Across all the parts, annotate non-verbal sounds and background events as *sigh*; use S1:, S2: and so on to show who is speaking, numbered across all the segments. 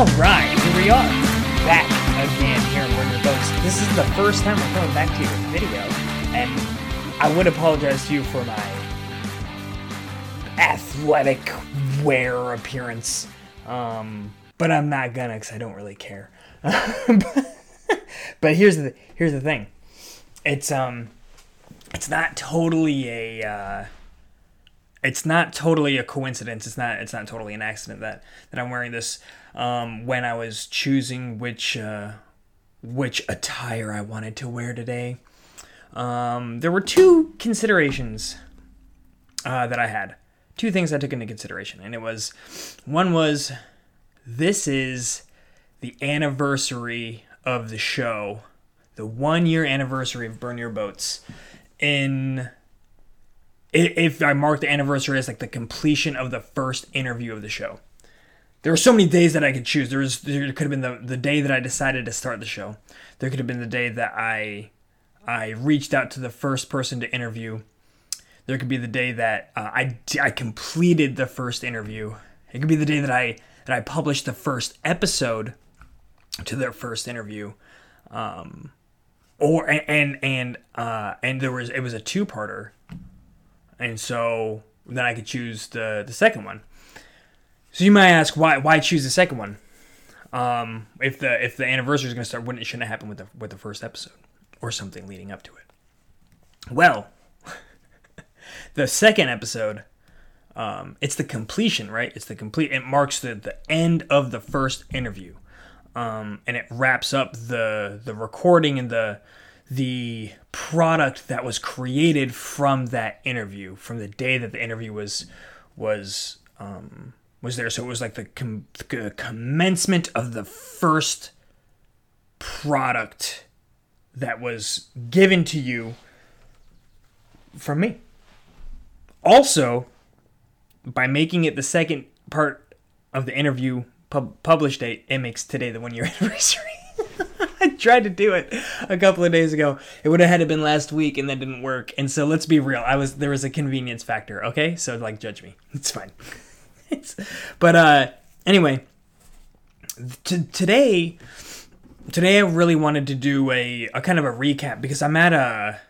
S1: All right, here we are, back again here in Your Boats. This is the first time we're coming back to your video, and I would apologize to you for my athletic wear appearance, um, but I'm not gonna because I don't really care. *laughs* but here's the here's the thing, it's um, it's not totally a. Uh, it's not totally a coincidence. It's not. It's not totally an accident that that I'm wearing this um, when I was choosing which uh, which attire I wanted to wear today. Um, there were two considerations uh, that I had. Two things I took into consideration, and it was one was this is the anniversary of the show, the one year anniversary of Burn Your Boats. In if I mark the anniversary as like the completion of the first interview of the show. There were so many days that I could choose. There was there could have been the, the day that I decided to start the show. There could have been the day that I I reached out to the first person to interview. There could be the day that uh, I I completed the first interview. It could be the day that I that I published the first episode to their first interview. Um, or and and uh, and there was it was a two parter and so then I could choose the the second one. So you might ask why why choose the second one? Um, if the if the anniversary is going to start, wouldn't it shouldn't have happened with the with the first episode or something leading up to it? Well, *laughs* the second episode, um, it's the completion, right? It's the complete. It marks the the end of the first interview, um, and it wraps up the the recording and the the product that was created from that interview, from the day that the interview was was um, was there. So it was like the, com- commencement of the first product that was given to you from me. Also, by making it the second part of the interview pub- publish date, it makes today the one year *laughs* anniversary. *laughs* I tried to do it a couple of days ago. It would have had to been last week, and that didn't work. And so let's be real. I was there was a convenience factor. Okay, so like judge me. *laughs* It's fine. *laughs* it's, but uh, anyway, t- today, today I really wanted to do a a kind of a recap because I'm at a.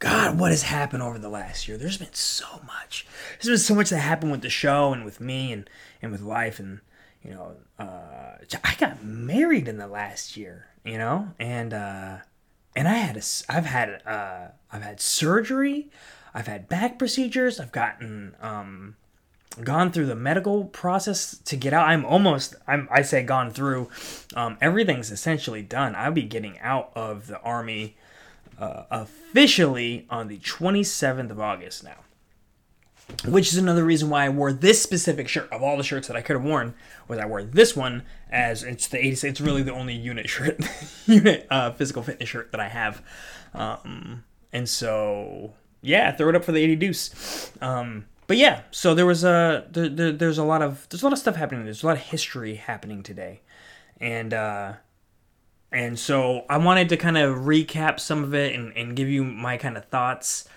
S1: God, what has happened over the last year? There's been so much. There's been so much that happened with the show and with me and and with life and you know, uh, I got married in the last year, you know, and uh, and I had a, I've had uh, I've had surgery, I've had back procedures, I've gotten um, gone through the medical process to get out. I'm almost I'm I say gone through. Um, everything's essentially done. I'll be getting out of the army uh, officially on the 27th of August now which is another reason why I wore this specific shirt. Of all the shirts that I could have worn, was I wore this one as it's the 86. It's really the only unit shirt, *laughs* unit uh, physical fitness shirt that I have. Um, and so yeah, throw it up for the 80 deuce. Um, but yeah, so there was a there, there, there's a lot of there's a lot of stuff happening. There's a lot of history happening today, and uh, and so I wanted to kind of recap some of it and, and give you my kind of thoughts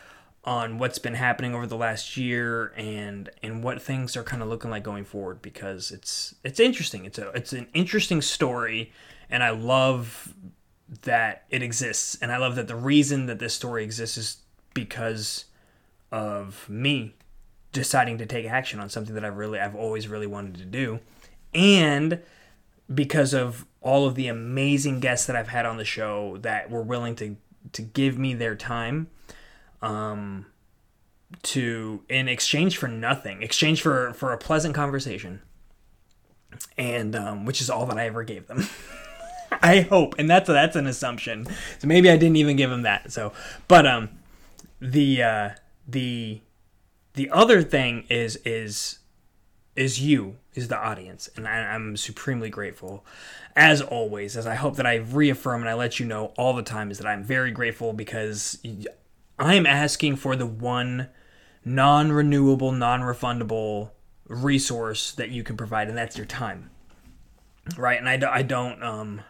S1: on what's been happening over the last year and and what things are kind of looking like going forward because it's it's interesting. It's a it's an interesting story and I love that it exists and I love that the reason that this story exists is because of me deciding to take action on something that I really I've always really wanted to do and because of all of the amazing guests that I've had on the show that were willing to to give me their time um, to in exchange for nothing, exchange for for a pleasant conversation, and um, which is all that I ever gave them. *laughs* I hope, and that's that's an assumption. So maybe I didn't even give them that. So, but um, the uh, the the other thing is is is you is the audience and I, i'm supremely grateful as always as i hope that i reaffirm and i let you know all the time is that i'm very grateful because I am asking for the one non renewable, non refundable resource that you can provide, and that's your time. Right? And I, do, I don't. Um,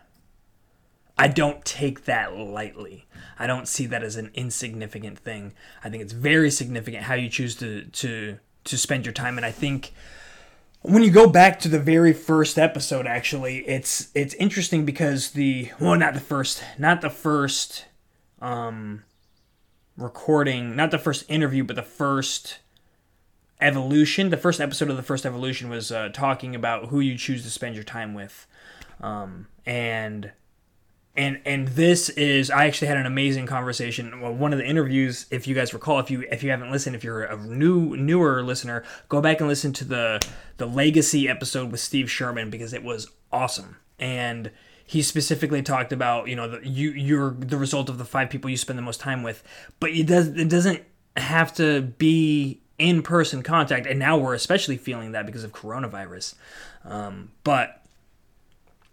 S1: I don't take that lightly. I don't see that as an insignificant thing. I think it's very significant how you choose to to to spend your time and I think when you go back to the very first episode actually it's it's interesting because the well not the first not the first um recording not the first interview but the first evolution the first episode of the first evolution was uh, talking about who you choose to spend your time with um and and and this is I actually had an amazing conversation. Well, one of the interviews, if you guys recall, if you if you haven't listened, if you're a new newer listener, go back and listen to the the legacy episode with Steve Sherman because it was awesome. And he specifically talked about you know the, you you're the result of the five people you spend the most time with, but it does it doesn't have to be in person contact. And now we're especially feeling that because of coronavirus. Um, but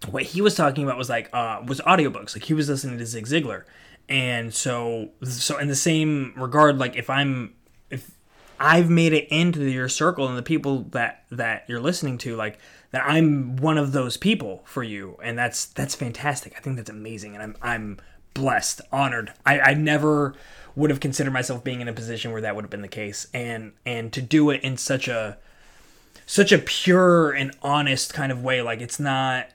S1: what he was talking about was like uh, was audiobooks. Like he was listening to Zig Ziglar, and so so in the same regard, like if I'm if I've made it into your circle and the people that that you're listening to, like that I'm one of those people for you, and that's that's fantastic. I think that's amazing, and I'm I'm blessed, honored. I, I never would have considered myself being in a position where that would have been the case, and and to do it in such a such a pure and honest kind of way, like it's not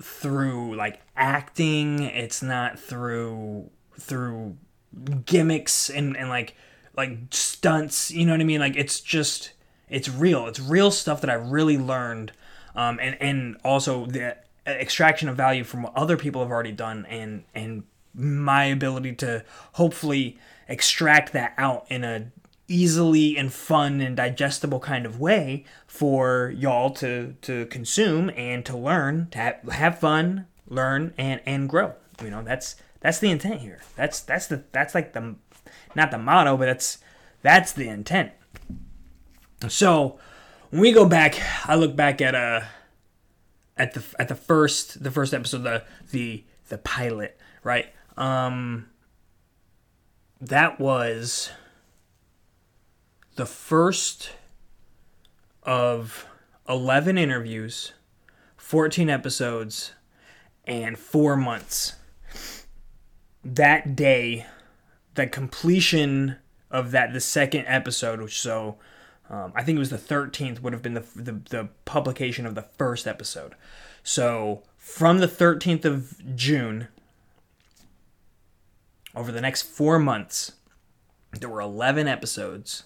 S1: through like acting. It's not through through gimmicks and and like like stunts. You know what i mean? Like it's just it's real. It's real stuff that i really learned um and and also the extraction of value from what other people have already done and and my ability to hopefully extract that out in a easily and fun and digestible kind of way for y'all to to consume and to learn to have, have fun learn and and grow. You know that's that's the intent here. That's that's the that's like the not the motto but that's that's the intent. So when we go back i look back at uh at the at the first the first episode the the the pilot right um that was the first of 11 interviews, 14 episodes, and four months. That day, the completion of that, the second episode, so um, I think it was the 13th, would have been the, the, the publication of the first episode. So from the 13th of June, over the next four months, there were 11 episodes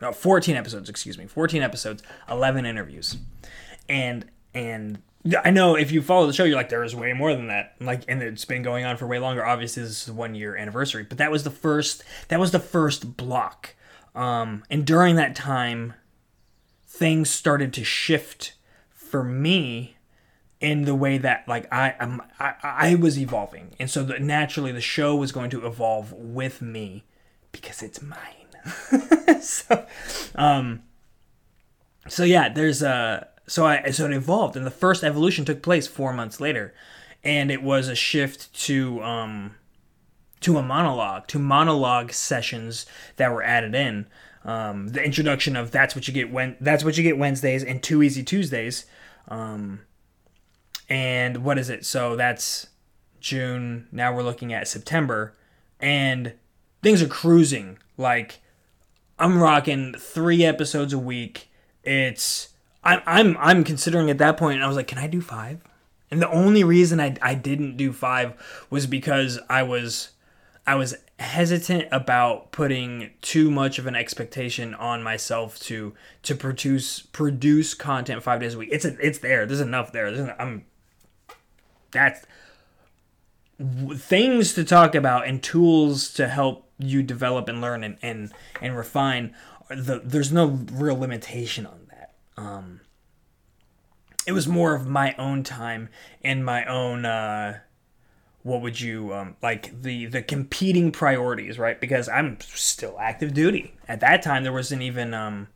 S1: no, 14 episodes, excuse me. 14 episodes, 11 interviews. And and I know if you follow the show, you're like, there is way more than that. Like, and it's been going on for way longer. Obviously, this is one year anniversary, but that was the first. That was the first block. Um, and during that time, things started to shift for me in the way that like I am I, I was evolving, and so the, naturally the show was going to evolve with me because it's mine. *laughs* so, um, so yeah, there's a so I so it evolved, and the first evolution took place four months later, and it was a shift to um to a monologue to monologue sessions that were added in. Um, the introduction of that's what you get when that's what you get Wednesdays and Too Easy Tuesdays. Um, and what is it? So that's June. Now we're looking at September, and things are cruising. Like I'm rocking three episodes a week. It's I'm I'm I'm considering at that point. I was like, can I do five? And the only reason I I didn't do five was because I was I was hesitant about putting too much of an expectation on myself to to produce produce content five days a week. It's a, it's there. There's enough there. There's, I'm that's things to talk about and tools to help you develop and learn and and, and refine the, there's no real limitation on that um, it was more of my own time and my own uh, what would you um, like the the competing priorities right? Because i'm still active duty. At that time there wasn't even um,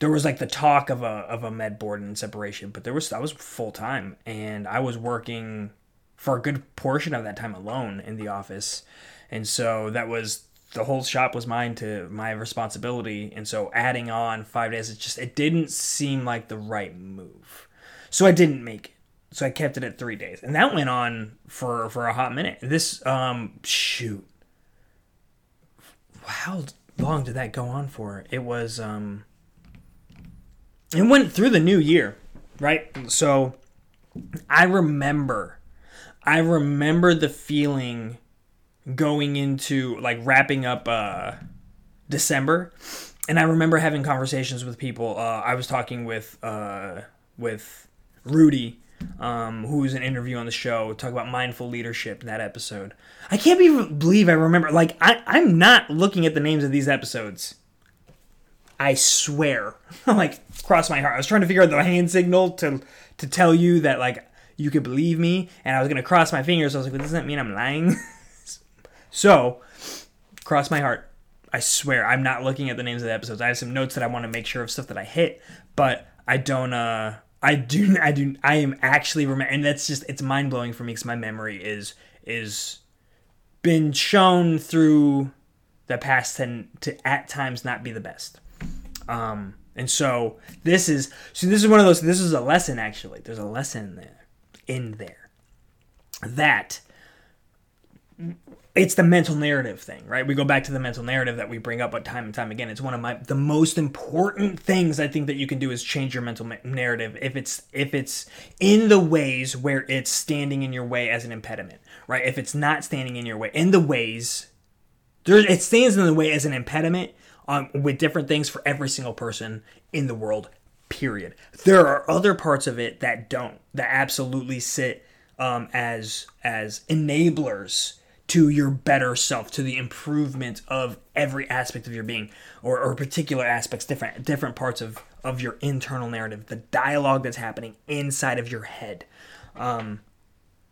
S1: there was like the talk of a of a med board and separation but there was i was full time and i was working for a good portion of that time alone in the office. And so that was the whole shop was mine to my responsibility. And so adding on five days it just it didn't seem like the right move. So i didn't make it so i kept it at three days. And that went on for for a hot minute. This um shoot. How long did that go on for? It was um it went through the new year, right? So I remember, I remember the feeling going into like wrapping up uh, December, and I remember having conversations with people. Uh, I was talking with uh, with Rudy, um, who was an interview on the show, talk about mindful leadership in that episode. I can't be, believe I remember. Like I, I'm not looking at the names of these episodes. I swear, *laughs* like cross my heart. I was trying to figure out the hand signal to to tell you that like you could believe me, and I was gonna cross my fingers. I was like, well, does that mean I'm lying? *laughs* so, cross my heart. I swear, I'm not looking at the names of the episodes. I have some notes that I want to make sure of stuff that I hit, but I don't. uh I do. I do. I am actually remember, and that's just it's mind blowing for me because my memory is is been shown through the past ten to at times not be the best. Um, and so this is so this is one of those. This is a lesson actually. There's a lesson there in there that it's the mental narrative thing, right? We go back to the mental narrative that we bring up but time and time again. It's one of my the most important things I think that you can do is change your mental narrative if it's if it's in the ways where it's standing in your way as an impediment, right? If it's not standing in your way in the ways there it stands in the way as an impediment um, with different things for every single person in the world. Period. There are other parts of it that don't that absolutely sit um, as as enablers to your better self, to the improvement of every aspect of your being, or, or particular aspects, different different parts of of your internal narrative, the dialogue that's happening inside of your head. Um,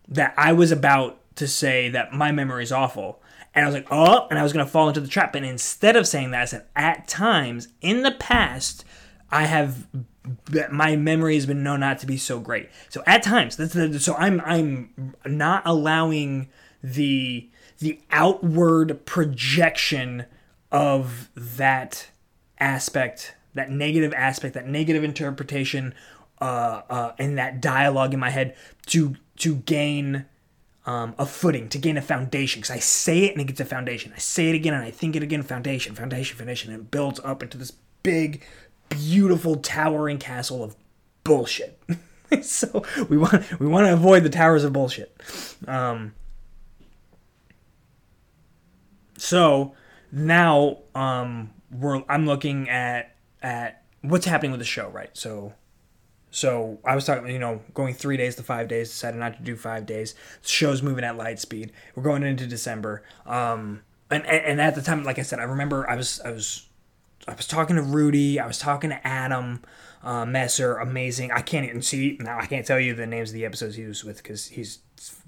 S1: that I was about to say that my memory is awful, and I was like, oh, and I was to fall into the trap. And instead of saying that, I said, at times in the past, I have my memory has been known not to be so great. So at times, that's the, so I'm I'm not allowing the the outward projection of that aspect, that negative aspect, that negative interpretation, uh, uh, and that dialogue in my head to to gain um, a footing, to gain a foundation. Because I say it and it gets a foundation. I say it again and I think it again. Foundation, foundation, foundation, and builds up into this big, beautiful, towering castle of bullshit. *laughs* so we want we want to avoid the towers of bullshit. Um, so now um, we're I'm looking at at what's happening with the show, right? So so I was talking, you know, going three days to five days. Decided not to do five days. The show's moving at light speed. We're going into December. Um, and, and and at the time, like I said, I remember I was I was I was talking to Rudy. I was talking to Adam uh, Messer. Amazing. I can't even see now. I can't tell you the names of the episodes he was with because he's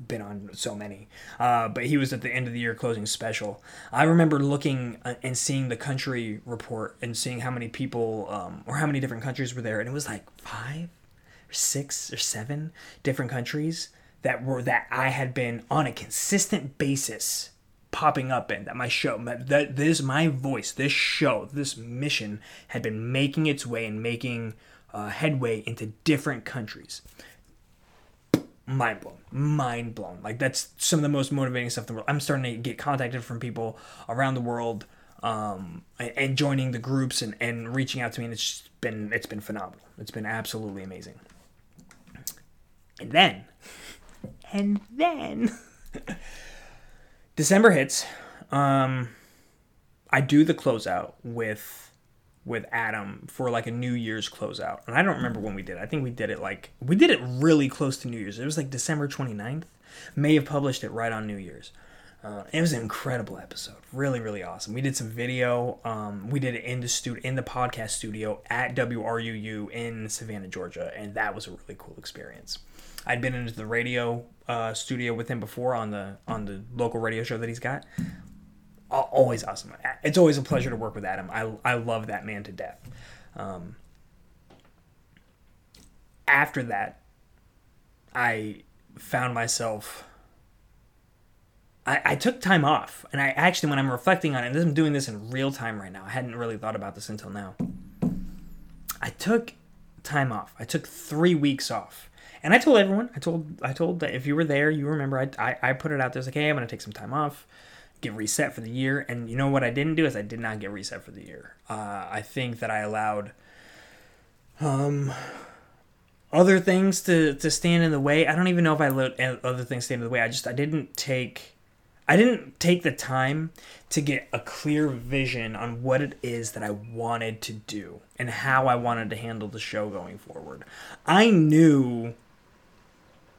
S1: been on so many. Uh, but he was at the end of the year closing special. I remember looking uh, and seeing the country report and seeing how many people um, or how many different countries were there, and it was like five or six or seven different countries that were that I had been on a consistent basis popping up in that my show that this my voice this show this mission had been making its way and making uh, headway into different countries mind blown mind blown like that's some of the most motivating stuff in the world. I'm starting to get contacted from people around the world um, and joining the groups and, and reaching out to me and it's been it's been phenomenal. It's been absolutely amazing. And then, and then, *laughs* December hits. Um, I do the closeout with with Adam for like a New Year's closeout. And I don't remember when we did. I think we did it like we did it really close to New Year's. It was like December 29th. May have published it right on New Year's. Uh, it was an incredible episode, really, really awesome. We did some video. Um, we did it in the studio, in the podcast studio at WRUU in Savannah, Georgia, and that was a really cool experience. I'd been into the radio uh, studio with him before on the on the local radio show that he's got. Always awesome. It's always a pleasure to work with Adam. I I love that man to death. Um, after that, I found myself. I, I took time off, and I actually, when I'm reflecting on it, I'm doing this in real time right now. I hadn't really thought about this until now. I took time off. I took three weeks off and I told everyone, I told, I told that if you were there, you remember, I, I, I put it out there. Like, hey, I'm gonna take some time off, get reset for the year. And you know what I didn't do is I did not get reset for the year. Uh, I think that I allowed Um, other things to to stand in the way. I don't even know if I let other things stand in the way. I just I didn't take I didn't take the time to get a clear vision on what it is that I wanted to do and how I wanted to handle the show going forward. I knew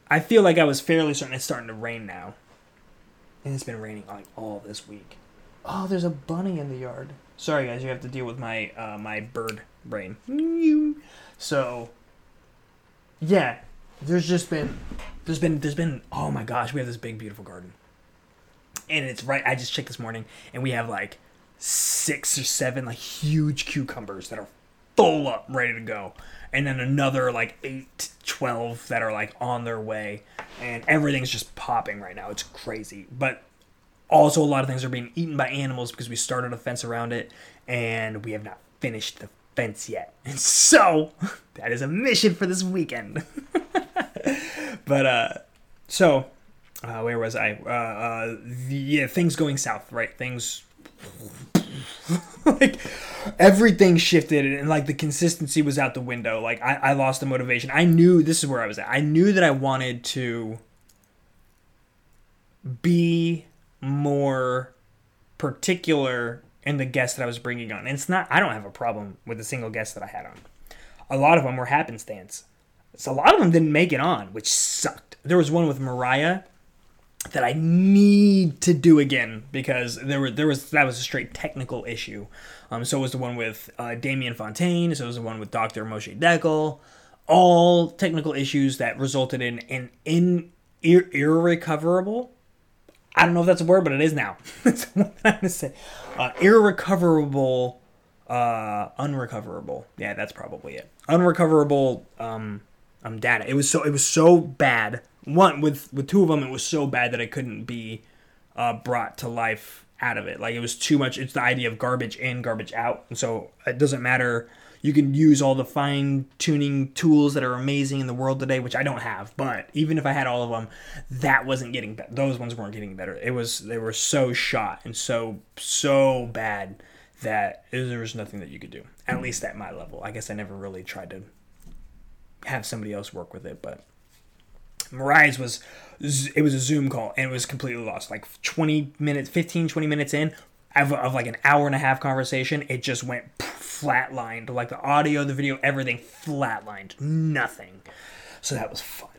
S1: I feel like I was fairly certain it's starting to rain now. And it's been raining like all this week. Oh, there's a bunny in the yard. Sorry guys, you have to deal with my uh, my bird brain. So yeah, there's just been there's been there's been oh my gosh, we have this big beautiful garden. And it's right I just checked this morning and we have like six or seven like huge cucumbers that are full up ready to go and then another like eight, twelve that are like on their way and everything's just popping right now. It's crazy. But also a lot of things are being eaten by animals because we started a fence around it and we have not finished the fence yet. *laughs* And so *laughs* that is a mission for this weekend. *laughs* But uh so uh, where was i? Uh, uh the, yeah things going south right? Things *laughs* like everything shifted and like the consistency was out the window. Like I, I lost the motivation. I knew this is where I was at. I knew that I wanted to be more particular in the guests that I was bringing on. And it's not, I don't have a problem with a single guest that I had on. A lot of them were happenstance. So a lot of them didn't make it on, which sucked. There was one with Mariah that I need to do again because there were there was that was a straight technical issue. Um, so was the one with uh, Damien Fontaine. So was the one with Dr. Moshe Dekel. All technical issues that resulted in an in ir- irrecoverable. I don't know if that's a word, but it is now. *laughs* that's what I'm gonna say. Uh, irrecoverable, uh, unrecoverable. Yeah, that's probably it. Unrecoverable um, um, data. It was so it was so bad one with with two of them it was so bad that it couldn't be uh, brought to life out of it. Like it was too much it's the idea of garbage in garbage out and so it doesn't matter. You can use all the fine tuning tools that are amazing in the world today which i don't have but even if i had all of them that wasn't getting better those ones weren't getting better. It was they were so shot and so so bad that there was nothing that you could do at least at my level. I guess i never really tried to have somebody else work with it but Mariah's was it was a Zoom call and it was completely lost. Like 20 minutes, 15, 20 minutes in of, of like an hour and a half conversation, it just went flatlined. Like the audio, the video, everything flatlined. Nothing. So that was fun.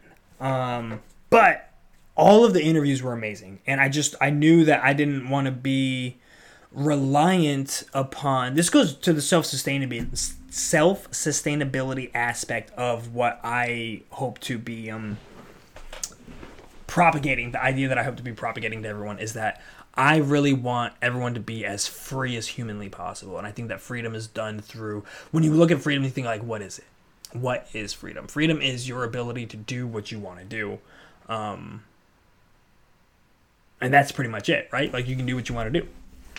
S1: Um, but all of the interviews were amazing. And I just, I knew that I didn't want to be reliant upon this goes to the self-sustainability self-sustainability aspect of what I hope to be um propagating the idea that I hope to be propagating to everyone is that I really want everyone to be as free as humanly possible. And I think that freedom is done through when you look at freedom, you think like, what is it? What is freedom? Freedom is your ability to do what you want to do. Um, and that's pretty much it, right? Like you can do what you want to do.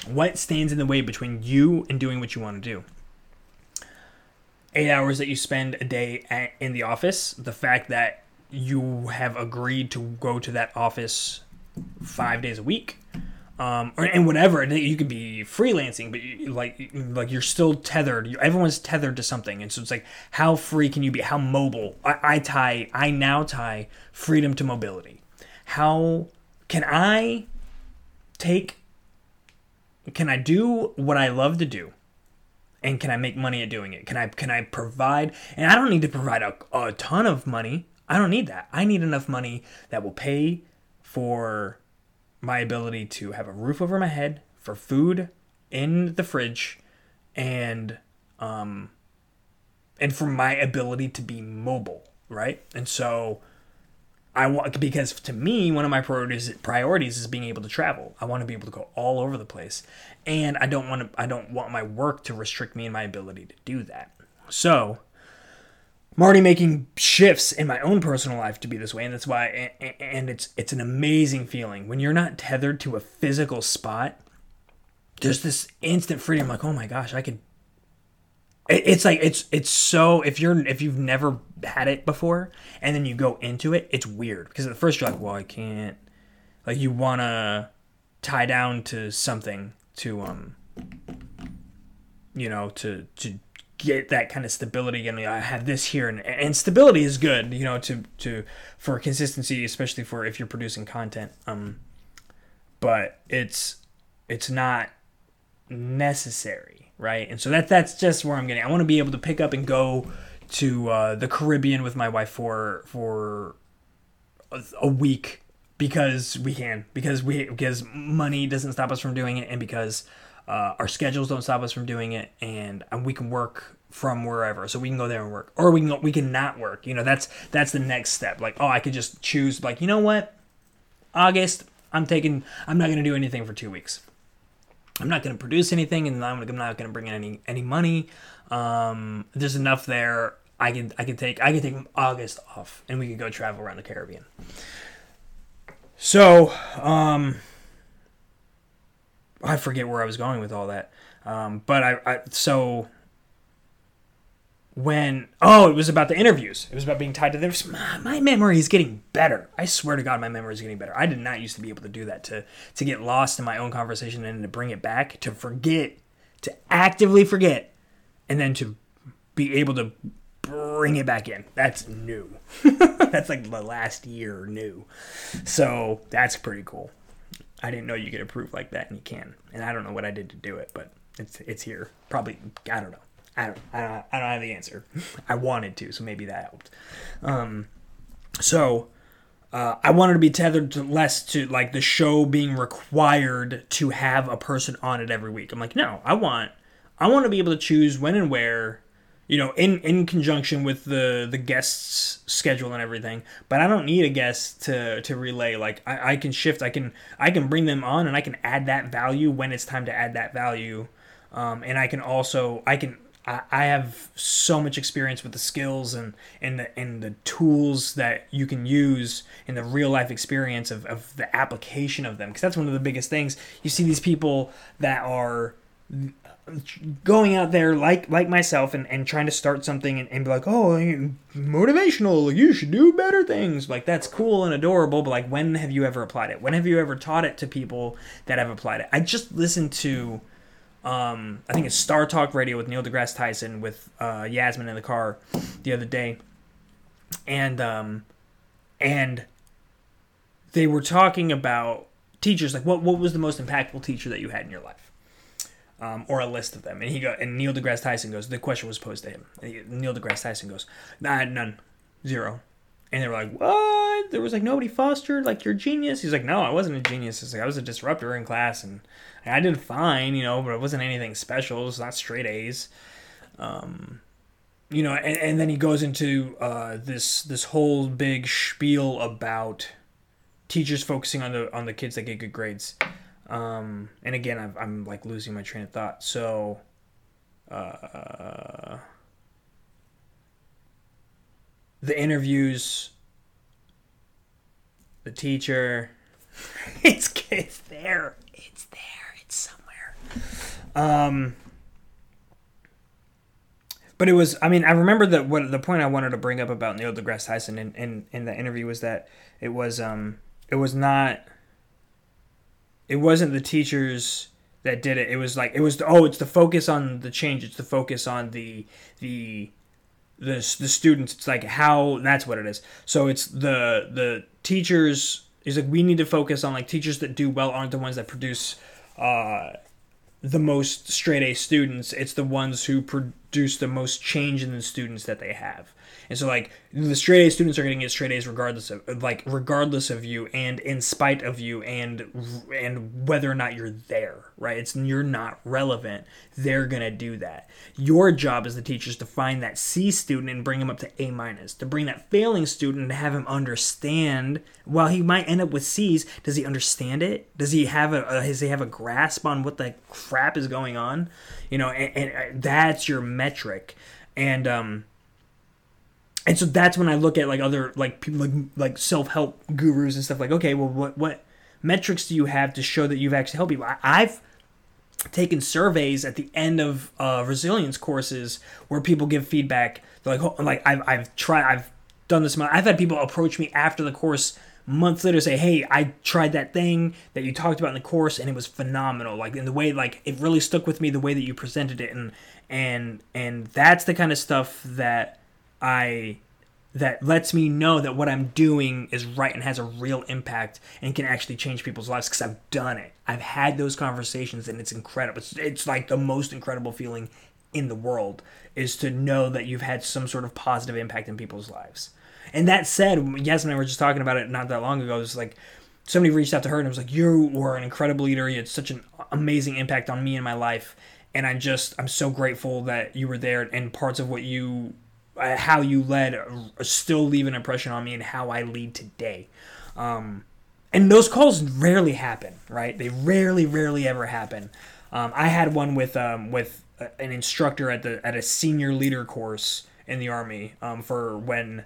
S1: What stands in the way between you and doing what you want to do? Eight hours that you spend a day at, in the office, the fact that you have agreed to go to that office five days a week um, or, and whatever you could be freelancing but you, like like you're still tethered you, everyone's tethered to something and so it's like how free can you be? How mobile? I, I tie i now tie freedom to mobility. How can i take can i do what i love to do and can i make money at doing it? Can i can i provide and i don't need to provide a, a ton of money I don't need that. I need enough money that will pay for my ability to have a roof over my head, for food in the fridge, and um, and for my ability to be mobile, right? And so I want because to me one of my priorities priorities is being able to travel. I want to be able to go all over the place, and I don't want to I don't want my work to restrict me in my ability to do that. So I'm already making shifts in my own personal life to be this way, and that's why. And it's it's an amazing feeling when you're not tethered to a physical spot. There's this instant freedom, like oh my gosh, I could. It's like it's it's so if you're if you've never had it before and then you go into it, it's weird because at first you're like, well, I can't. Like you wanna tie down to something to um. You know to to get that kind of stability and I have this here and, and stability is good you know to to for consistency especially for if you're producing content um but it's it's not necessary right? And so that that's just where I'm getting. I want to be able to pick up and go to uh, the Caribbean with my wife for for a, a week because we can because we because money doesn't stop us from doing it and because uh, our schedules don't stop us from doing it, and, and we can work from wherever. So we can go there and work, or we can go, we can not work. You know, that's that's the next step. Like, oh, I could just choose. Like, you know what? August, I'm taking. I'm not gonna do anything for two weeks. I'm not gonna produce anything, and I'm, I'm not gonna bring in any any money. Um, there's enough there. I can I can take I can take August off, and we can go travel around the Caribbean. So, um, I forget where I was going with all that. Um, but I, I so when oh it was about the interviews. It was about being tied to this my memory is getting better. I swear to god my memory is getting better. I did not used to be able to do that to to get lost in my own conversation and to bring it back to forget to actively forget and then to be able to bring it back in. That's new. *laughs* That's like the last year new. So that's pretty cool I didn't know you could approve like that, and you can. And I don't know what I did to do it, but it's it's here. Probably I don't know. I don't I don't, I don't have the answer. *laughs* I wanted to, so maybe that helped. Um, so uh, I wanted to be tethered to less to like the show being required to have a person on it every week. I'm like, no, I want I want to be able to choose when and where you know, in in conjunction with the the guests schedule and everything. But I don't need a guest to to relay. Like I, I can shift. I can I can bring them on and I can add that value when it's time to add that value. Um, and I can also I can I, I have so much experience with the skills and and the and the tools that you can use in the real life experience of, of the application of them because that's one of the biggest things you see these people that are going out there like like myself and, and trying to start something and, and be like oh motivational you should do better things. Like that's cool and adorable but like when have you ever applied it? When have you ever taught it to people that have applied it? I just listened to um, i think it's star talk radio with neil degrasse tyson with uh, yasmin in the car the other day. And um, and they were talking about teachers like what, what was the most impactful teacher that you had in your life um, or a list of them. And he go and Neil deGrasse Tyson goes. The question was posed to him. He, Neil deGrasse Tyson goes, nah, none, zero. And they were like, what? There was like nobody fostered like your genius. He's like, no, I wasn't a genius. Like I was a disruptor in class, and I did fine, you know, but it wasn't anything special. It's not straight A's. Um, you know, and, and then he goes into uh, this this whole big spiel about teachers focusing on the on the kids that get good grades. Um, and again, i am like losing my train of thought. So, uh, the interviews, the teacher, *laughs* it's it's there, it's there, it's somewhere. Um, but it was, I mean, I remember that what the point I wanted to bring up about Neil deGrasse Tyson in, in, in the interview was that it was, um, it was not it wasn't the teachers that did it. It was like it was the, oh, it's the focus on the change. It's the focus on the the the the students. It's like how that's what it is. So it's the the teachers is like we need to focus on like teachers that do well aren't the ones that produce uh the most straight A students. It's the ones who produce the most change in the students that they have. And so like the straight A students are going to get straight A's regardless of like regardless of you and in spite of you and and whether or not you're there, right? It's you're not relevant. They're going to do that. Your job as the teacher is to find that C student and bring him up to A minus. To bring that failing student and have him understand while he might end up with C's, does he understand it? Does he have a, does he have a grasp on what the crap is going on? You know, and, and uh, that's your metric. And um and so that's when I look at like other like people like like self help gurus and stuff like okay well what what metrics do you have to show that you've actually helped people I, have taken surveys at the end of uh, resilience courses where people give feedback They're like oh, like I've I've tried I've done this I've had people approach me after the course months later say, "Hey, I tried that thing that you talked about in the course, and it was phenomenal." Like in the way, like it really stuck with me the way that you presented it, and and and that's the kind of stuff that I that lets me know that what I'm doing is right and has a real impact and can actually change people's lives because I've done it. I've had those conversations and it's incredible. It's, it's like the most incredible feeling in the world is to know that you've had some sort of positive impact in people's lives. And that said, Yasmin and I were just talking about it not that long ago. It was like somebody reached out to her and was like, "You were an incredible leader. You had such an amazing impact on me and my life." And I'm just I'm so grateful that you were there and parts of what you uh, how you led still leave an impression on me and how I lead today. Um, and those calls rarely happen, right? They rarely, rarely ever happen. Um, I had one with um, with an instructor at the at a senior leader course in the army um, for when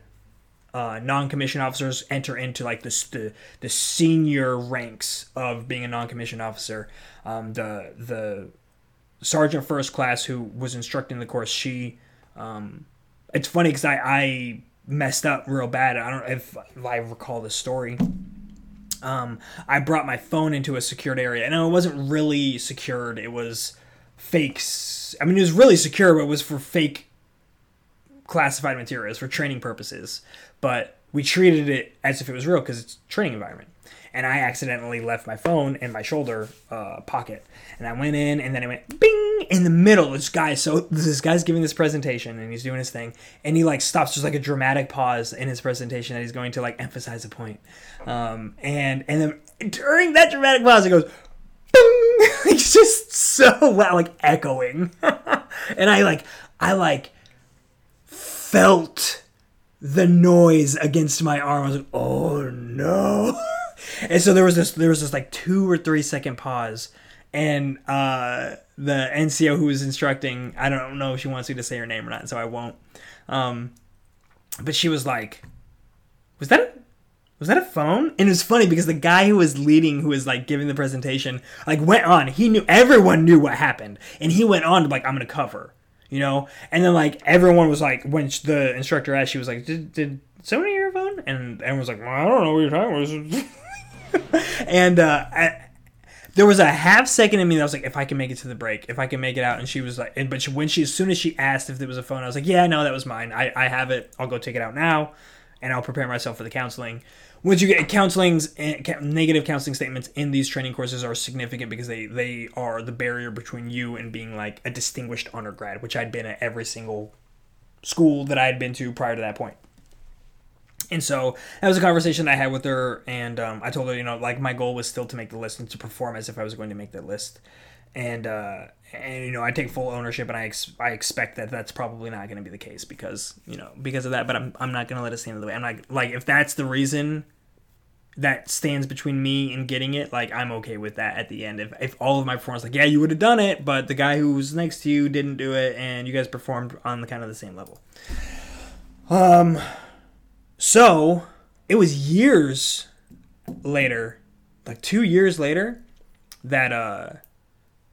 S1: uh, non-commissioned officers enter into like this the the senior ranks of being a non-commissioned officer. Um, the the sergeant first class who was instructing the course, she um, it's funny because I I messed up real bad. I don't if, if I recall the story. Um, I brought my phone into a secured area, and it wasn't really secured. It was fakes. I mean, it was really secure, but it was for fake classified materials for training purposes. But we treated it as if it was real because it's training environment. And I accidentally left my phone in my shoulder uh, pocket, and I went in, and then it went bing in the middle. This guy, so this guy's giving this presentation, and he's doing his thing, and he like stops, just like a dramatic pause in his presentation that he's going to like emphasize a point. Um, and and then during that dramatic pause, it goes Bing! *laughs* it's just so loud, like echoing. *laughs* and I like, I like felt the noise against my arm. I was like, oh no. *laughs* and so there was this, there was this like two or three second pause. And uh, the NCO who was instructing, I don't know if she wants me to say her name or not, so I won't. Um, but she was like, was that was that a phone? And it was funny because the guy who was leading, who was like giving the presentation, like went on. He knew everyone knew what happened, and he went on to like, "I'm gonna cover," you know. And then like everyone was like, when the instructor asked, she was like, "Did did somebody hear your phone?" And everyone was like, well, "I don't know what you're talking about." *laughs* *laughs* and uh, I, there was a half second in me that I was like, if I can make it to the break, if I can make it out. And she was like, and, but she, when she, as soon as she asked if there was a phone, I was like, yeah, no, that was mine. I, I have it. I'll go take it out now, and I'll prepare myself for the counseling once you get counseling's eh, negative counseling statements in these training courses are significant because they they are the barrier between you and being like a distinguished undergrad, which I'd been at every single school that I had been to prior to that point. And so that was a conversation I had with her, and um, I told her, you know, like my goal was still to make the list and to perform as if I was going to make that list. And uh, and you know, I take full ownership, and I ex- I expect that that's probably not going to be the case because you know because of that. But I'm I'm not going to let it stand in the way. I'm like like if that's the reason that stands between me and getting it, like I'm okay with that at the end. If, if all of my performance, like, yeah, you would have done it, but the guy who was next to you didn't do it, and you guys performed on the kind of the same level. Um, so it was years later, like two years later, that uh,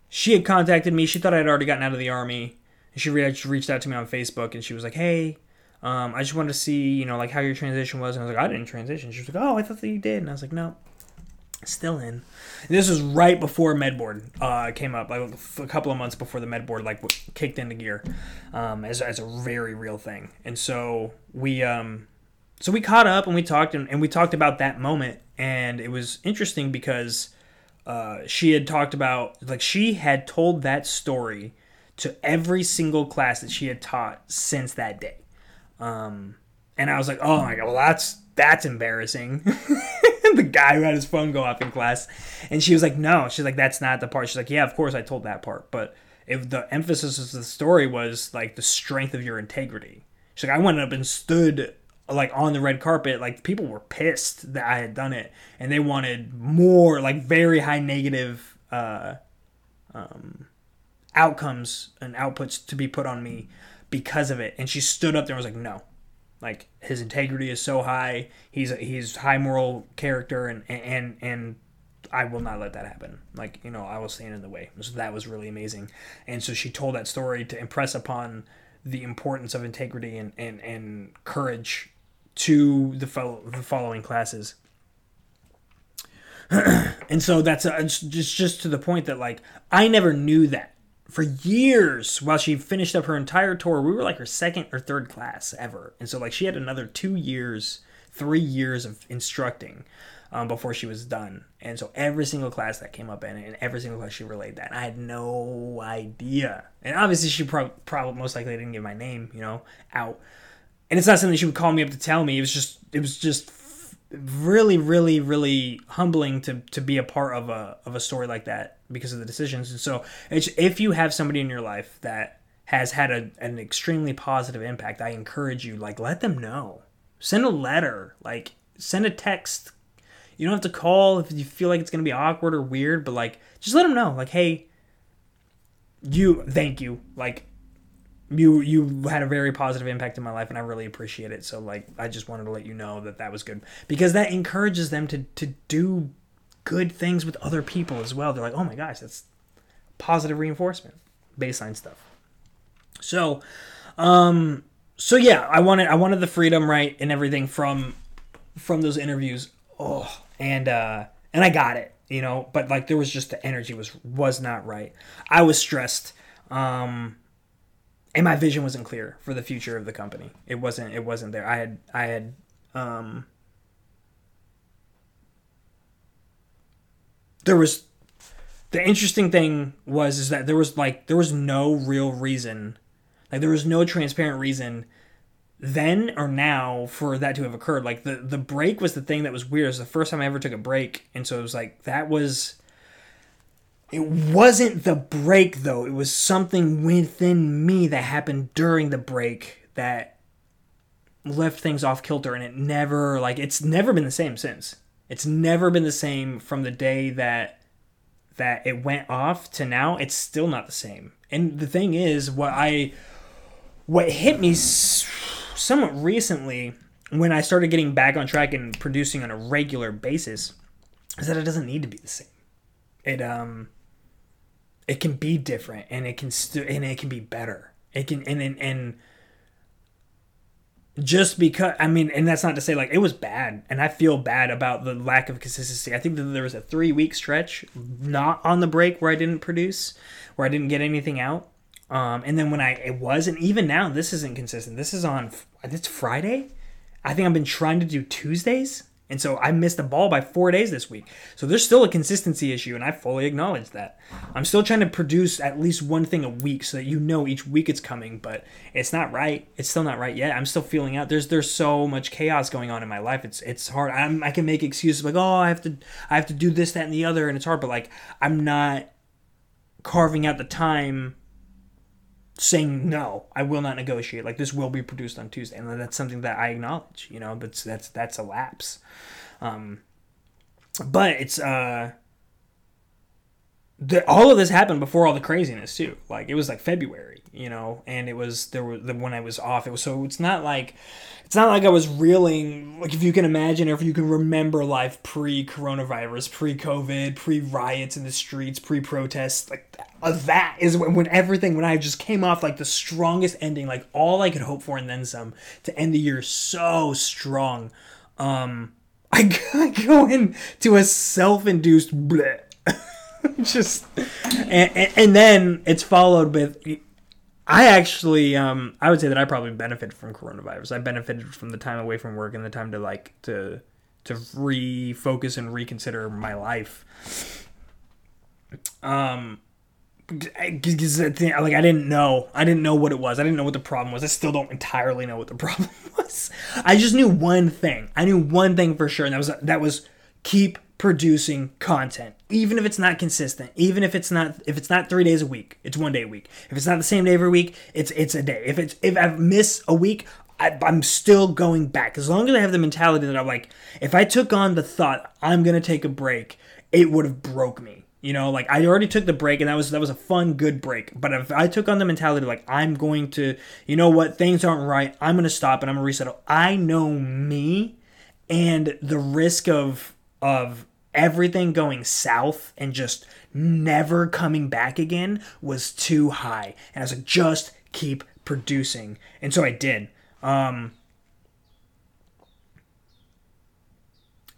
S1: she had contacted me. She thought I had already gotten out of the army. She reached out to me on Facebook, and she was like, "Hey, um, I just wanted to see, you know, like how your transition was. And I was like, I didn't transition. She was like, Oh, I thought that you did. And I was like, No, still in. And this was right before MedBoard uh, came up, like a couple of months before the MedBoard like kicked into gear um, as, as a very real thing. And so we um, so we caught up and we talked and, and we talked about that moment. And it was interesting because uh, she had talked about like she had told that story to every single class that she had taught since that day um, and I was like, oh my god, well that's that's embarrassing. *laughs* the guy who had his phone go off in class, and she was like, no, she's like, that's not the part. She's like, yeah, of course I told that part, but if the emphasis of the story was like the strength of your integrity. She's like, I went up and stood like on the red carpet, like people were pissed that I had done it, and they wanted more, like very high negative uh, um, outcomes and outputs to be put on me because of it. And she stood up there and was like, no. Like his integrity is so high. He's a, he's high moral character, and and and I will not let that happen. Like you know, I will stand in the way. So that was really amazing. And so she told that story to impress upon the importance of integrity and and, and courage to the fellow the following classes. *clears throat* and so that's a, just just to the point that like I never knew that for years while she finished up her entire tour. We were like her second or third class ever, and so like she had another two years, three years of instructing um, before she was done. And so every single class that came up in it, and every single class she relayed that. And I had no idea. And obviously, she pro- probably most likely didn't give my name, you know, out. And it's not something she would call me up to tell me. It was just, it was just really, really, really humbling to to be a part of a of a story like that because of the decisions. And so, if you have somebody in your life that has had a, an extremely positive impact, I encourage you, like, let them know. Send a letter, like, send a text, you don't have to call if you feel like it's gonna be awkward or weird, but like just let them know, like, hey, you, thank you, like, you you had a very positive impact in my life, and I really appreciate it. So like, I just wanted to let you know that that was good because that encourages them to to do good things with other people as well. They're like, oh my gosh, that's positive reinforcement, baseline stuff. So, um, so yeah, I wanted I wanted the freedom right and everything from from those interviews oh, and uh, and I got it, you know. But like there was just the energy was was not right. I was stressed, um, and my vision wasn't clear for the future of the company. It wasn't. It wasn't there. I had. I had. Um, there was the interesting thing was is that there was like there was no real reason like there was no transparent reason then or now for that to have occurred. Like the the break was the thing that was weird. It was the first time I ever took a break, and so it was like that was. It wasn't the break though. It was something within me that happened during the break that left things off kilter, and it never like it's never been the same since. It's never been the same from the day that that it went off to now. It's still not the same. And the thing is, what I what hit me somewhat recently when I started getting back on track and producing on a regular basis is that it doesn't need to be the same. It um it can be different and it can and it can be better. It can and and, and just because I mean, and that's not to say like it was bad, and I feel bad about the lack of consistency. I think that there was a three week stretch not on the break where I didn't produce, where I didn't get anything out, um, and then when I it was, and even now this isn't consistent. This is on it's Friday. I think I've been trying to do Tuesdays, and so I missed the ball by four days this week. So there's still a consistency issue, and I fully acknowledge that. I'm still trying to produce at least one thing a week so that you know each week it's coming, but it's not right. It's still not right yet. I'm still feeling out. There's there's so much chaos going on in my life. It's it's hard. I'm, I can make excuses like oh I have to I have to do this that and the other, and it's hard. But like I'm not carving out the time saying no i will not negotiate. Like this will be produced on tuesday. And that's something that i acknowledge you know but that's that's a lapse. Um but it's uh the, all of this happened before all the craziness too. Like it was like february you know and it was there was the when i was off it was so it's not like it's not like I was reeling, like if you can imagine if you can remember life pre coronavirus, pre COVID, pre riots in the streets, pre protests, like uh, that is when, when everything, when I just came off like the strongest ending, like all I could hope for and then some to end the year so strong. Um, *laughs* I, go into a self induced *laughs* just, and, and, and then it's followed with I actually, um, I would say that I probably benefited from coronavirus. I benefited from the time away from work and the time to like to to refocus and reconsider my life. Um, because like I didn't know, I didn't know what it was. I didn't know what the problem was. I still don't entirely know what the *laughs* problem was. I just knew one thing. I knew one thing for sure, and that was that was keep producing content. Even if it's not consistent even if it's not if it's not three days a week it's one day a week. If it's not the same day every week it's it's a day. If it's if i miss a week I, i'm still going back. As long as i have the mentality that i'm like if i took on the thought i'm gonna take a break it would have broke me. You know like i already took the break and that was that was a fun good break. But if i took on the mentality like i'm going to you know what things aren't right i'm gonna stop and i'm gonna reset i know me and the risk of of everything going south and just never coming back again was too high. And I was like, just keep producing. And so I did. Um,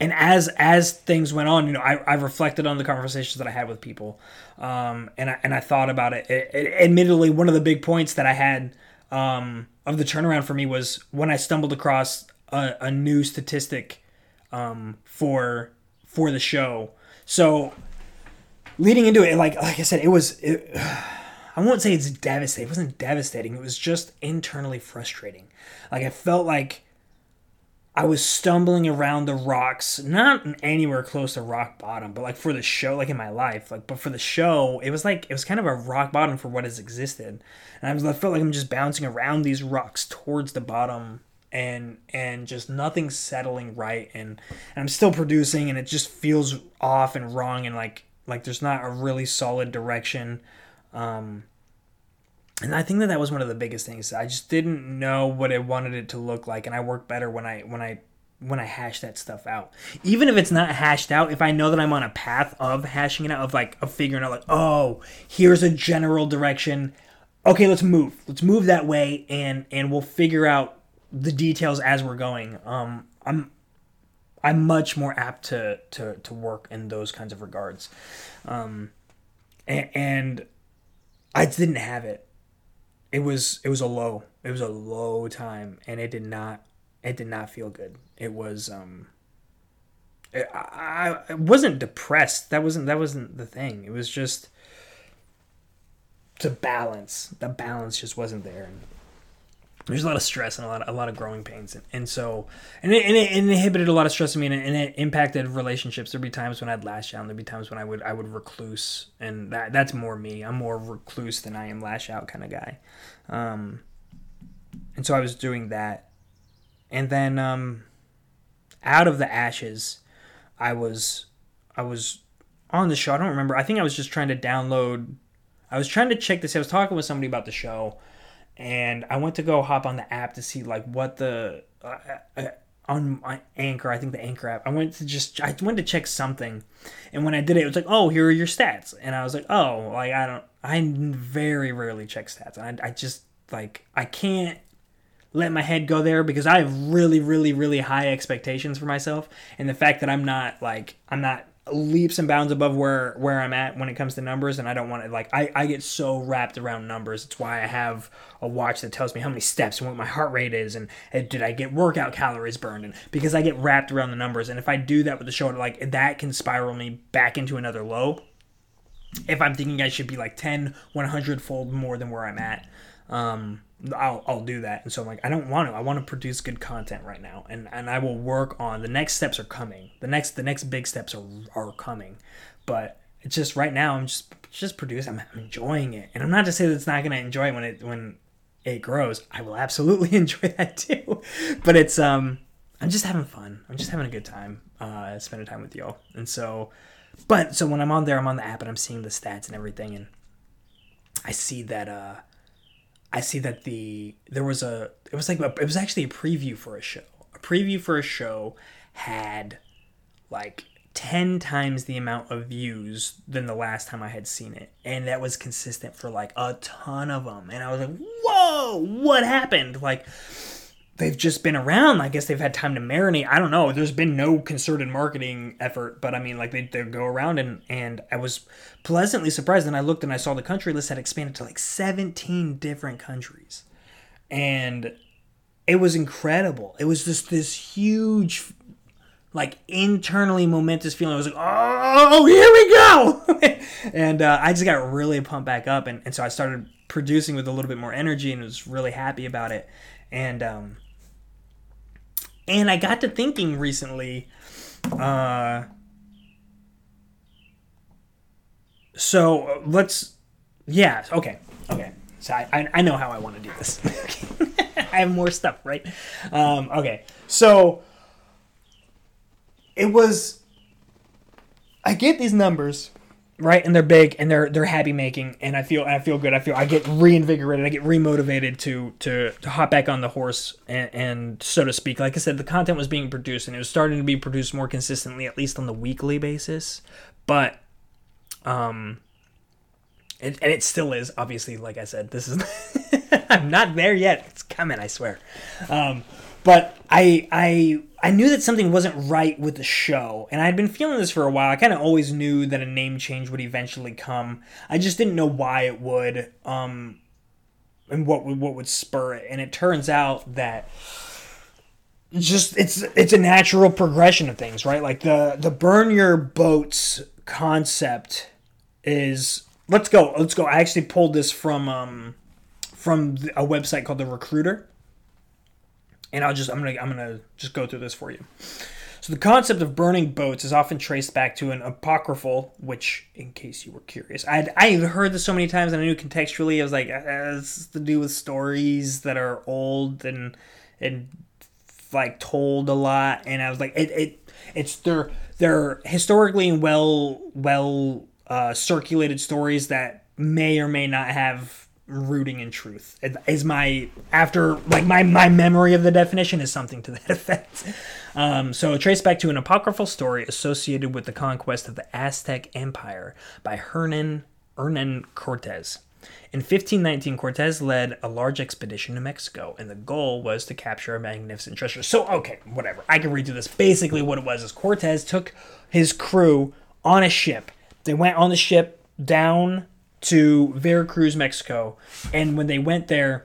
S1: and as as things went on, you know, I, I reflected on the conversations that I had with people, um, and I and I thought about it. It, it. Admittedly, one of the big points that I had um, of the turnaround for me was when I stumbled across a, a new statistic um, for for the show. So leading into it, like like I said, it was. It, *sighs* I won't say it's devastating. It wasn't devastating. It was just internally frustrating. Like I felt like I was stumbling around the rocks, not anywhere close to rock bottom, but like for the show, like in my life, like but for the show, it was like it was kind of a rock bottom for what has existed, and I was I felt like I'm just bouncing around these rocks towards the bottom, and and just nothing settling right, and, and I'm still producing, and it just feels off and wrong, and like like there's not a really solid direction, um, and I think that that was one of the biggest things. I just didn't know what I wanted it to look like, and I work better when I when I when I hash that stuff out. Even if it's not hashed out, if I know that I'm on a path of hashing it out, of like of figuring out like, oh, here's a general direction. Okay, let's move. Let's move that way, and and we'll figure out the details as we're going. Um, I'm I'm much more apt to to to work in those kinds of regards, um, and, and I didn't have it it was it was a low. It was a low time, and it did not it did not feel good. It was um. It, I, I wasn't depressed. That wasn't that wasn't the thing. It was just to balance. The balance just wasn't there. And there's a lot of stress and a lot of, a lot of growing pains. And, and so and it, and it, it inhibited a lot of stress in me and it, and it impacted relationships. There'd be times when i'd lash out there'd be times when i would i would recluse and that that's more me. I'm more recluse than i am lash out kind of guy. Um and so i was doing that. And then um out of the ashes i was i was on the show. I don't remember. I think i was just trying to download i was trying to check this. I was talking with somebody about the show and I went to go hop on the app to see like what the uh, uh, on my Anchor, I think the Anchor app. I went to just I went to check something, and when I did it, it was like, oh, here are your stats, and I was like, oh, like I don't, I very rarely check stats, and I, I just like I can't let my head go there because I have really, really, really high expectations for myself, and the fact that I'm not like I'm not leaps and bounds above where where I'm at when it comes to numbers and I don't want to like I, I get so wrapped around numbers. It's why I have a watch that tells me how many steps and what my heart rate is and, and did I get workout calories burned and because I get wrapped around the numbers and if I do that with the show like that can spiral me back into another low. If I'm thinking I should be like 10 100 fold more than where I'm at. Um I'll, I'll do that. And so I'm like, I don't want to. I want to produce good content right now, and and I will work on the next steps are coming. The next the next big steps are are coming, but it's just right now I'm just just producing. I'm, enjoying it, and I'm not to say that it's not gonna enjoy it when it when it grows. I will absolutely *laughs* enjoy that too, but it's um I'm just having fun. I'm just having a good time uh spending time with y'all, and so. But so when I'm on there, I'm on the app and I'm seeing the stats and everything, and I see that uh I see that the there was a it was like a, it was actually a preview for a show. A preview for a show had like 10 times the amount of views than the last time I had seen it. And that was consistent for like a ton of them. And I was like, "Whoa, what happened?" Like they've just been around. I guess they've had time to marinate. I don't know. There's been no concerted marketing effort, but I mean, like they, they go around and and I was pleasantly surprised. And I looked and I saw the country list had expanded to like 17 different countries, and it was incredible. It was just this huge. Like internally momentous feeling. I was like, oh, here we go. *laughs* and uh, I just got really pumped back up. And, and so I started producing with a little bit more energy and was really happy about it. And um, and I got to thinking recently, uh, so let's, yeah, okay, okay. So I, I, I know how I want to do this. *laughs* I have more stuff, right? Um, okay, so it was, I get these numbers right and they're big and they're they're happy making and i feel i feel good. I feel i get reinvigorated. I get remotivated to to to hop back on the horse and, and so to speak. Like i said the content was being produced and it was starting to be produced more consistently at least on the weekly basis. But um and, and it still is obviously like i said this is *laughs* i'm not there yet. It's coming i swear. Um but I I I knew that something wasn't right with the show, and I'd been feeling this for a while. I kind of always knew that a name change would eventually come. I just didn't know why it would, um, and what would what would spur it. And it turns out that just it's it's a natural progression of things, right? Like the the burn your boats concept is let's go let's go. I actually pulled this from um from a website called the Recruiter, and I'll just I'm gonna I'm gonna just go through this for you. So the concept of burning boats is often traced back to an apocryphal, which, in case you were curious, I I heard this so many times and I knew contextually. I was like, uh, it's to do with stories that are old and and like told a lot, and I was like, it, it it's they're they're historically well well uh, circulated stories that may or may not have rooting in truth. Is my after like my my memory of the definition is something to that *laughs* effect. Um, so traced back to an apocryphal story associated with the conquest of the Aztec Empire by Hernan Hernan Cortez. In 1519, Cortez led a large expedition to Mexico, and the goal was to capture a magnificent treasure. So, okay, whatever. I can redo this. Basically, what it was is Cortez took his crew on a ship. They went on the ship down to Veracruz, Mexico, and when they went there,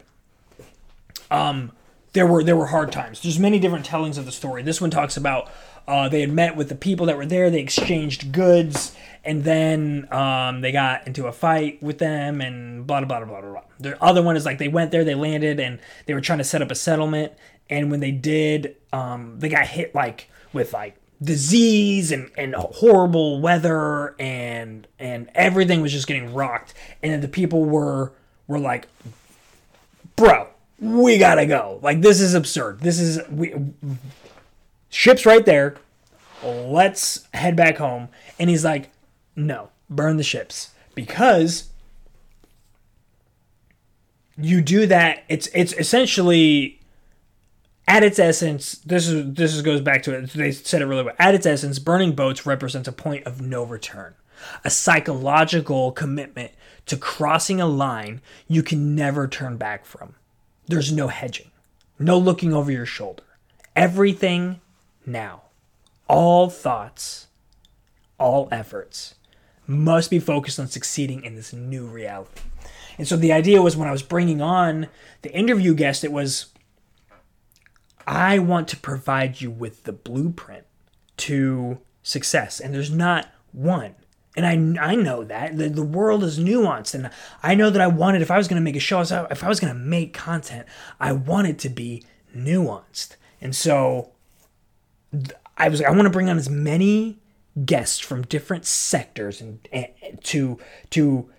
S1: um, there were there were hard times. There's many different tellings of the story. This one talks about uh, they had met with the people that were there. They exchanged goods, and then um, they got into a fight with them, and blah blah blah blah blah. The other one is like they went there, they landed, and they were trying to set up a settlement. And when they did, um, they got hit like with like disease and, and horrible weather and and everything was just getting rocked and the people were were like bro we gotta go like this is absurd this is we ship's right there. Let's head back home. And he's like, no, burn the ships. Because you do that, it's it's essentially at its essence, this is this is, goes back to it. They said it really well. At its essence, burning boats represents a point of no return, a psychological commitment to crossing a line you can never turn back from. There's no hedging, no looking over your shoulder. Everything now. All thoughts, all efforts must be focused on succeeding in this new reality. And so the idea was when I was bringing on the interview guest, it was I want to provide you with the blueprint to success. And there's not one. And I, I know that. The, the world is nuanced. And I know that I wanted, if I was going to make a show, if I was going to make content, I want it to be nuanced. And so I was I want to bring on as many guests from different sectors and, and to to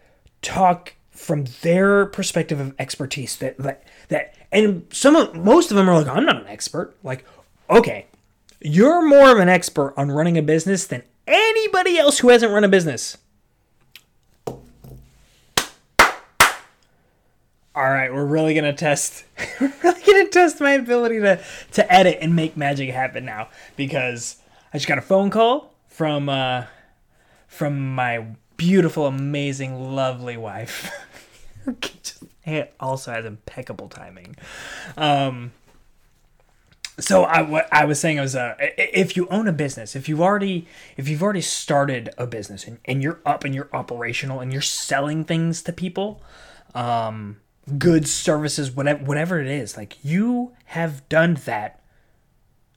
S1: talk from their perspective of expertise that that that and some of most of them are like I'm not an expert like okay you're more of an expert on running a business than anybody else who hasn't run a business all right, we're really gonna test. *laughs* we're really gonna test my ability to to edit and make magic happen now because I just got a phone call from uh, from my beautiful, amazing, lovely wife. *laughs* *laughs* it also has impeccable timing. Um, so I what I was saying was uh, if you own a business, if you've already if you've already started a business and, and you're up and you're operational and you're selling things to people, um, goods, services, whatever whatever it is. Like you have done that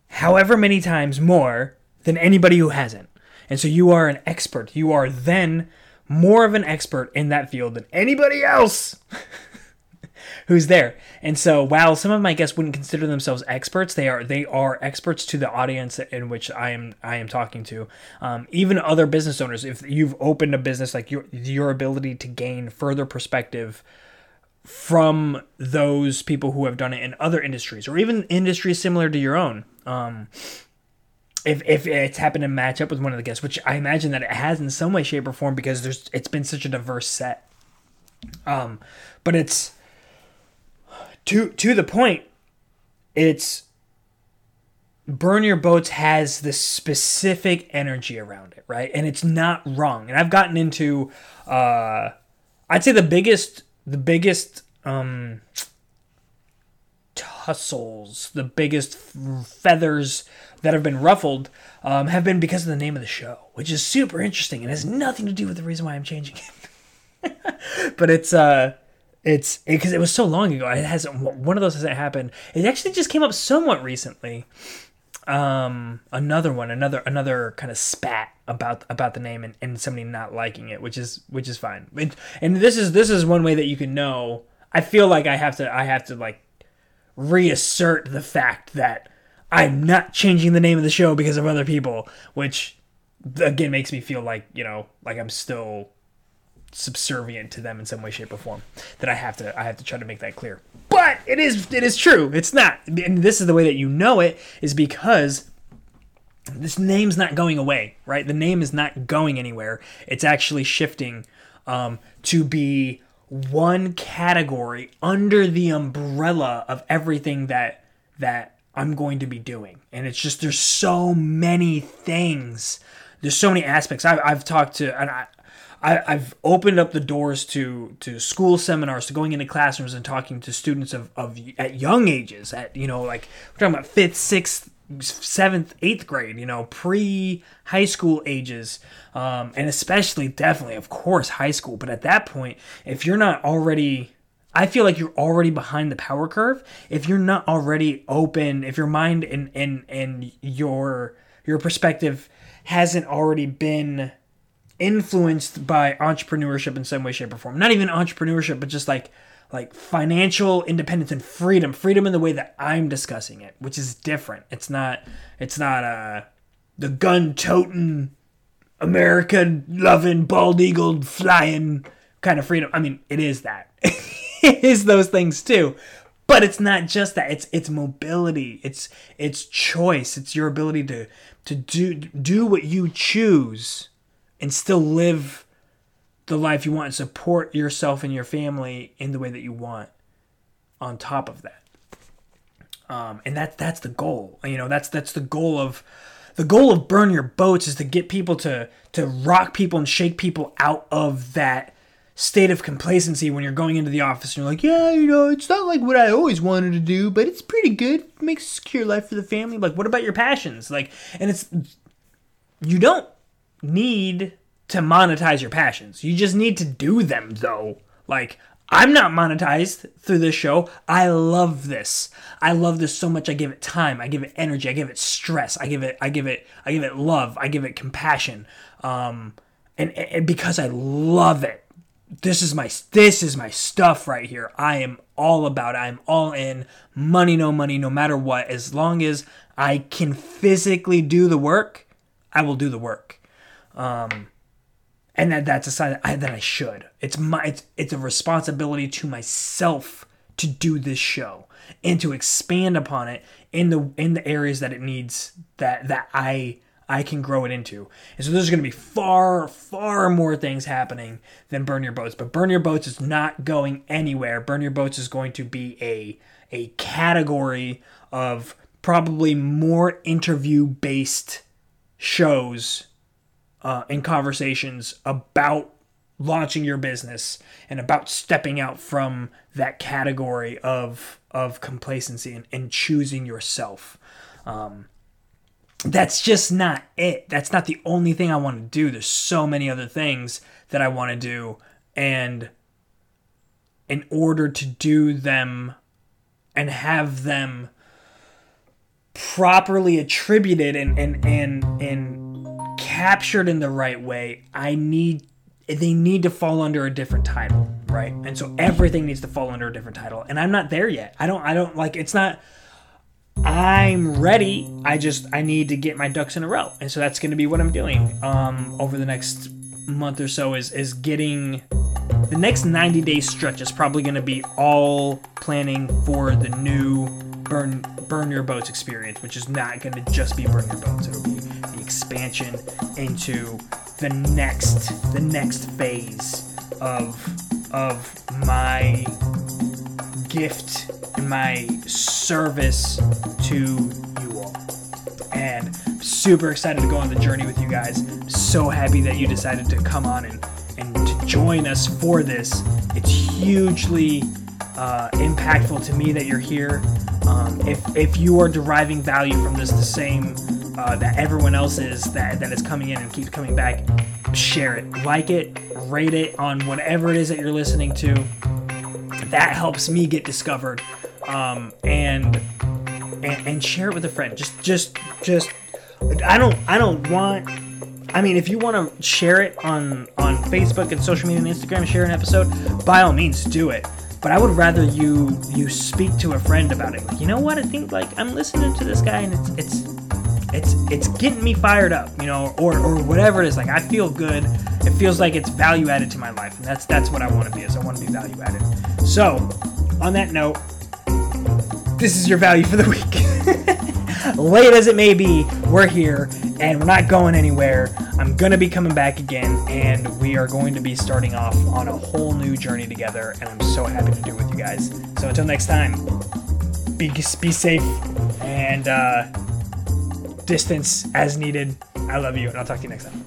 S1: however many times more than anybody who hasn't. And so you are an expert. You are then more of an expert in that field than anybody else *laughs* who's there. And so while some of my guests wouldn't consider themselves experts, they are they are experts to the audience in which I am I am talking to. Um, even other business owners, if you've opened a business, like your your ability to gain further perspective from those people who have done it in other industries or even industries similar to your own. Um, if, if it's happened to match up with one of the guests, which I imagine that it has in some way, shape, or form because there's it's been such a diverse set. Um, but it's to to the point. It's burn your boats has this specific energy around it, right? And it's not wrong. And I've gotten into, uh, I'd say the biggest the biggest um, tussles, the biggest feathers that have been ruffled um, have been because of the name of the show, which is super interesting and has nothing to do with the reason why I'm changing it. *laughs* but it's uh, it's because it, it was so long ago. It hasn't one of those hasn't happened. It actually just came up somewhat recently. Um, another one, another another kind of spat about about the name and, and somebody not liking it, which is which is fine. And, and this is this is one way that you can know. I feel like I have to I have to like reassert the fact that I'm not changing the name of the show because of other people, which again makes me feel like, you know, like I'm still subservient to them in some way, shape, or form. That I have to I have to try to make that clear. But it is it is true. It's not. And this is the way that you know it is because this name's not going away, right? The name is not going anywhere. It's actually shifting um, to be one category under the umbrella of everything that that I'm going to be doing. And it's just there's so many things. There's so many aspects. I've, I've talked to and I, I I've opened up the doors to to school seminars, to going into classrooms and talking to students of, of at young ages, at you know like we're talking about fifth, sixth, seventh, eighth grade, you know, pre high school ages, um, and especially definitely, of course, high school. But at that point, if you're not already, I feel like you're already behind the power curve. If you're not already open, if your mind and and and your your perspective hasn't already been influenced by entrepreneurship in some way, shape, or form. Not even entrepreneurship, but just like like financial independence and freedom freedom in the way that i'm discussing it which is different it's not it's not uh the gun toting American loving bald eagle flying kind of freedom i mean it is that *laughs* *laughs* is those things too. But it's not just that it's it's mobility it's it's choice it's your ability to to do do what you choose and still live the life you want and support yourself and your family in the way that you want on top of that. Um, and that that's the goal you know that's that's the goal of the goal of burn your boats is to get people to to rock people and shake people out of that state of complacency when you're going into the office and you're like yeah you know it's not like what i always wanted to do but it's pretty good it makes a secure life for the family like what about your passions like and it's you don't need to monetize your passions. You just need to do them though. Like I'm not monetized through this show. I love this. I love this so much. I give it time. I give it energy. I give it stress. I give it. I give it. I give it love. I give it compassion. Um, and, and because I love it, this is my this is my stuff right here. I am all about. I'm all in. Money, no money, no matter what. As long as I can physically do the work, I will do the work. Um, and that that's a sign that I, that I should. It's my it's it's a responsibility to myself to do this show and to expand upon it in the in the areas that it needs that that I I can grow it into. And so there's going to be far far more things happening than Burn Your Boats, but Burn Your Boats is not going anywhere. Burn Your Boats is going to be a a category of probably more interview based shows uh, in conversations about launching your business and about stepping out from that category of of complacency and, and choosing yourself. Um, that's just not it. That's not the only thing I want to do. There's so many other things that I want to do. And in order to do them and have them properly attributed and and and, and captured in the right way, I need they need to fall under a different title, right? And so everything needs to fall under a different title. And I'm not there yet. I don't I don't like it's not I'm ready. I just I need to get my ducks in a row. And so that's going to be what I'm doing um over the next month or so is is getting the next 90 day stretch is probably going to be all planning for the new burn burn your boats experience, which is not going to just be burn your boats. It'll be the expansion into the next the next phase of of my gift and my service to you all. And super excited to go on the journey with you guys. So happy that you decided to come on and, and to join us for this. It's hugely uh, impactful to me that you're here. Um, if, if you are deriving value from this the same uh, that everyone else is that, that is coming in and keeps coming back, share it, like it, rate it on whatever it is that you're listening to. That helps me get discovered, um, and, and and share it with a friend. Just just just I don't I don't want. I mean, if you want to share it on on Facebook and social media and Instagram, share an episode. By all means, do it. But I would rather you you speak to a friend about it. Like, you know what? I think like I'm listening to this guy, and it's it's it's it's getting me fired up, you know, or or whatever it is. Like I feel good. It feels like it's value added to my life, and that's that's what I want to be. Is I want to be value added. So, on that note, this is your value for the week. *laughs* Late as it may be, we're here and we're not going anywhere. I'm gonna be coming back again, and we are going to be starting off on a whole new journey together. And I'm so happy to do it with you guys. So until next time, be be safe and. uh distance as needed. I love you, and I'll talk to you next time.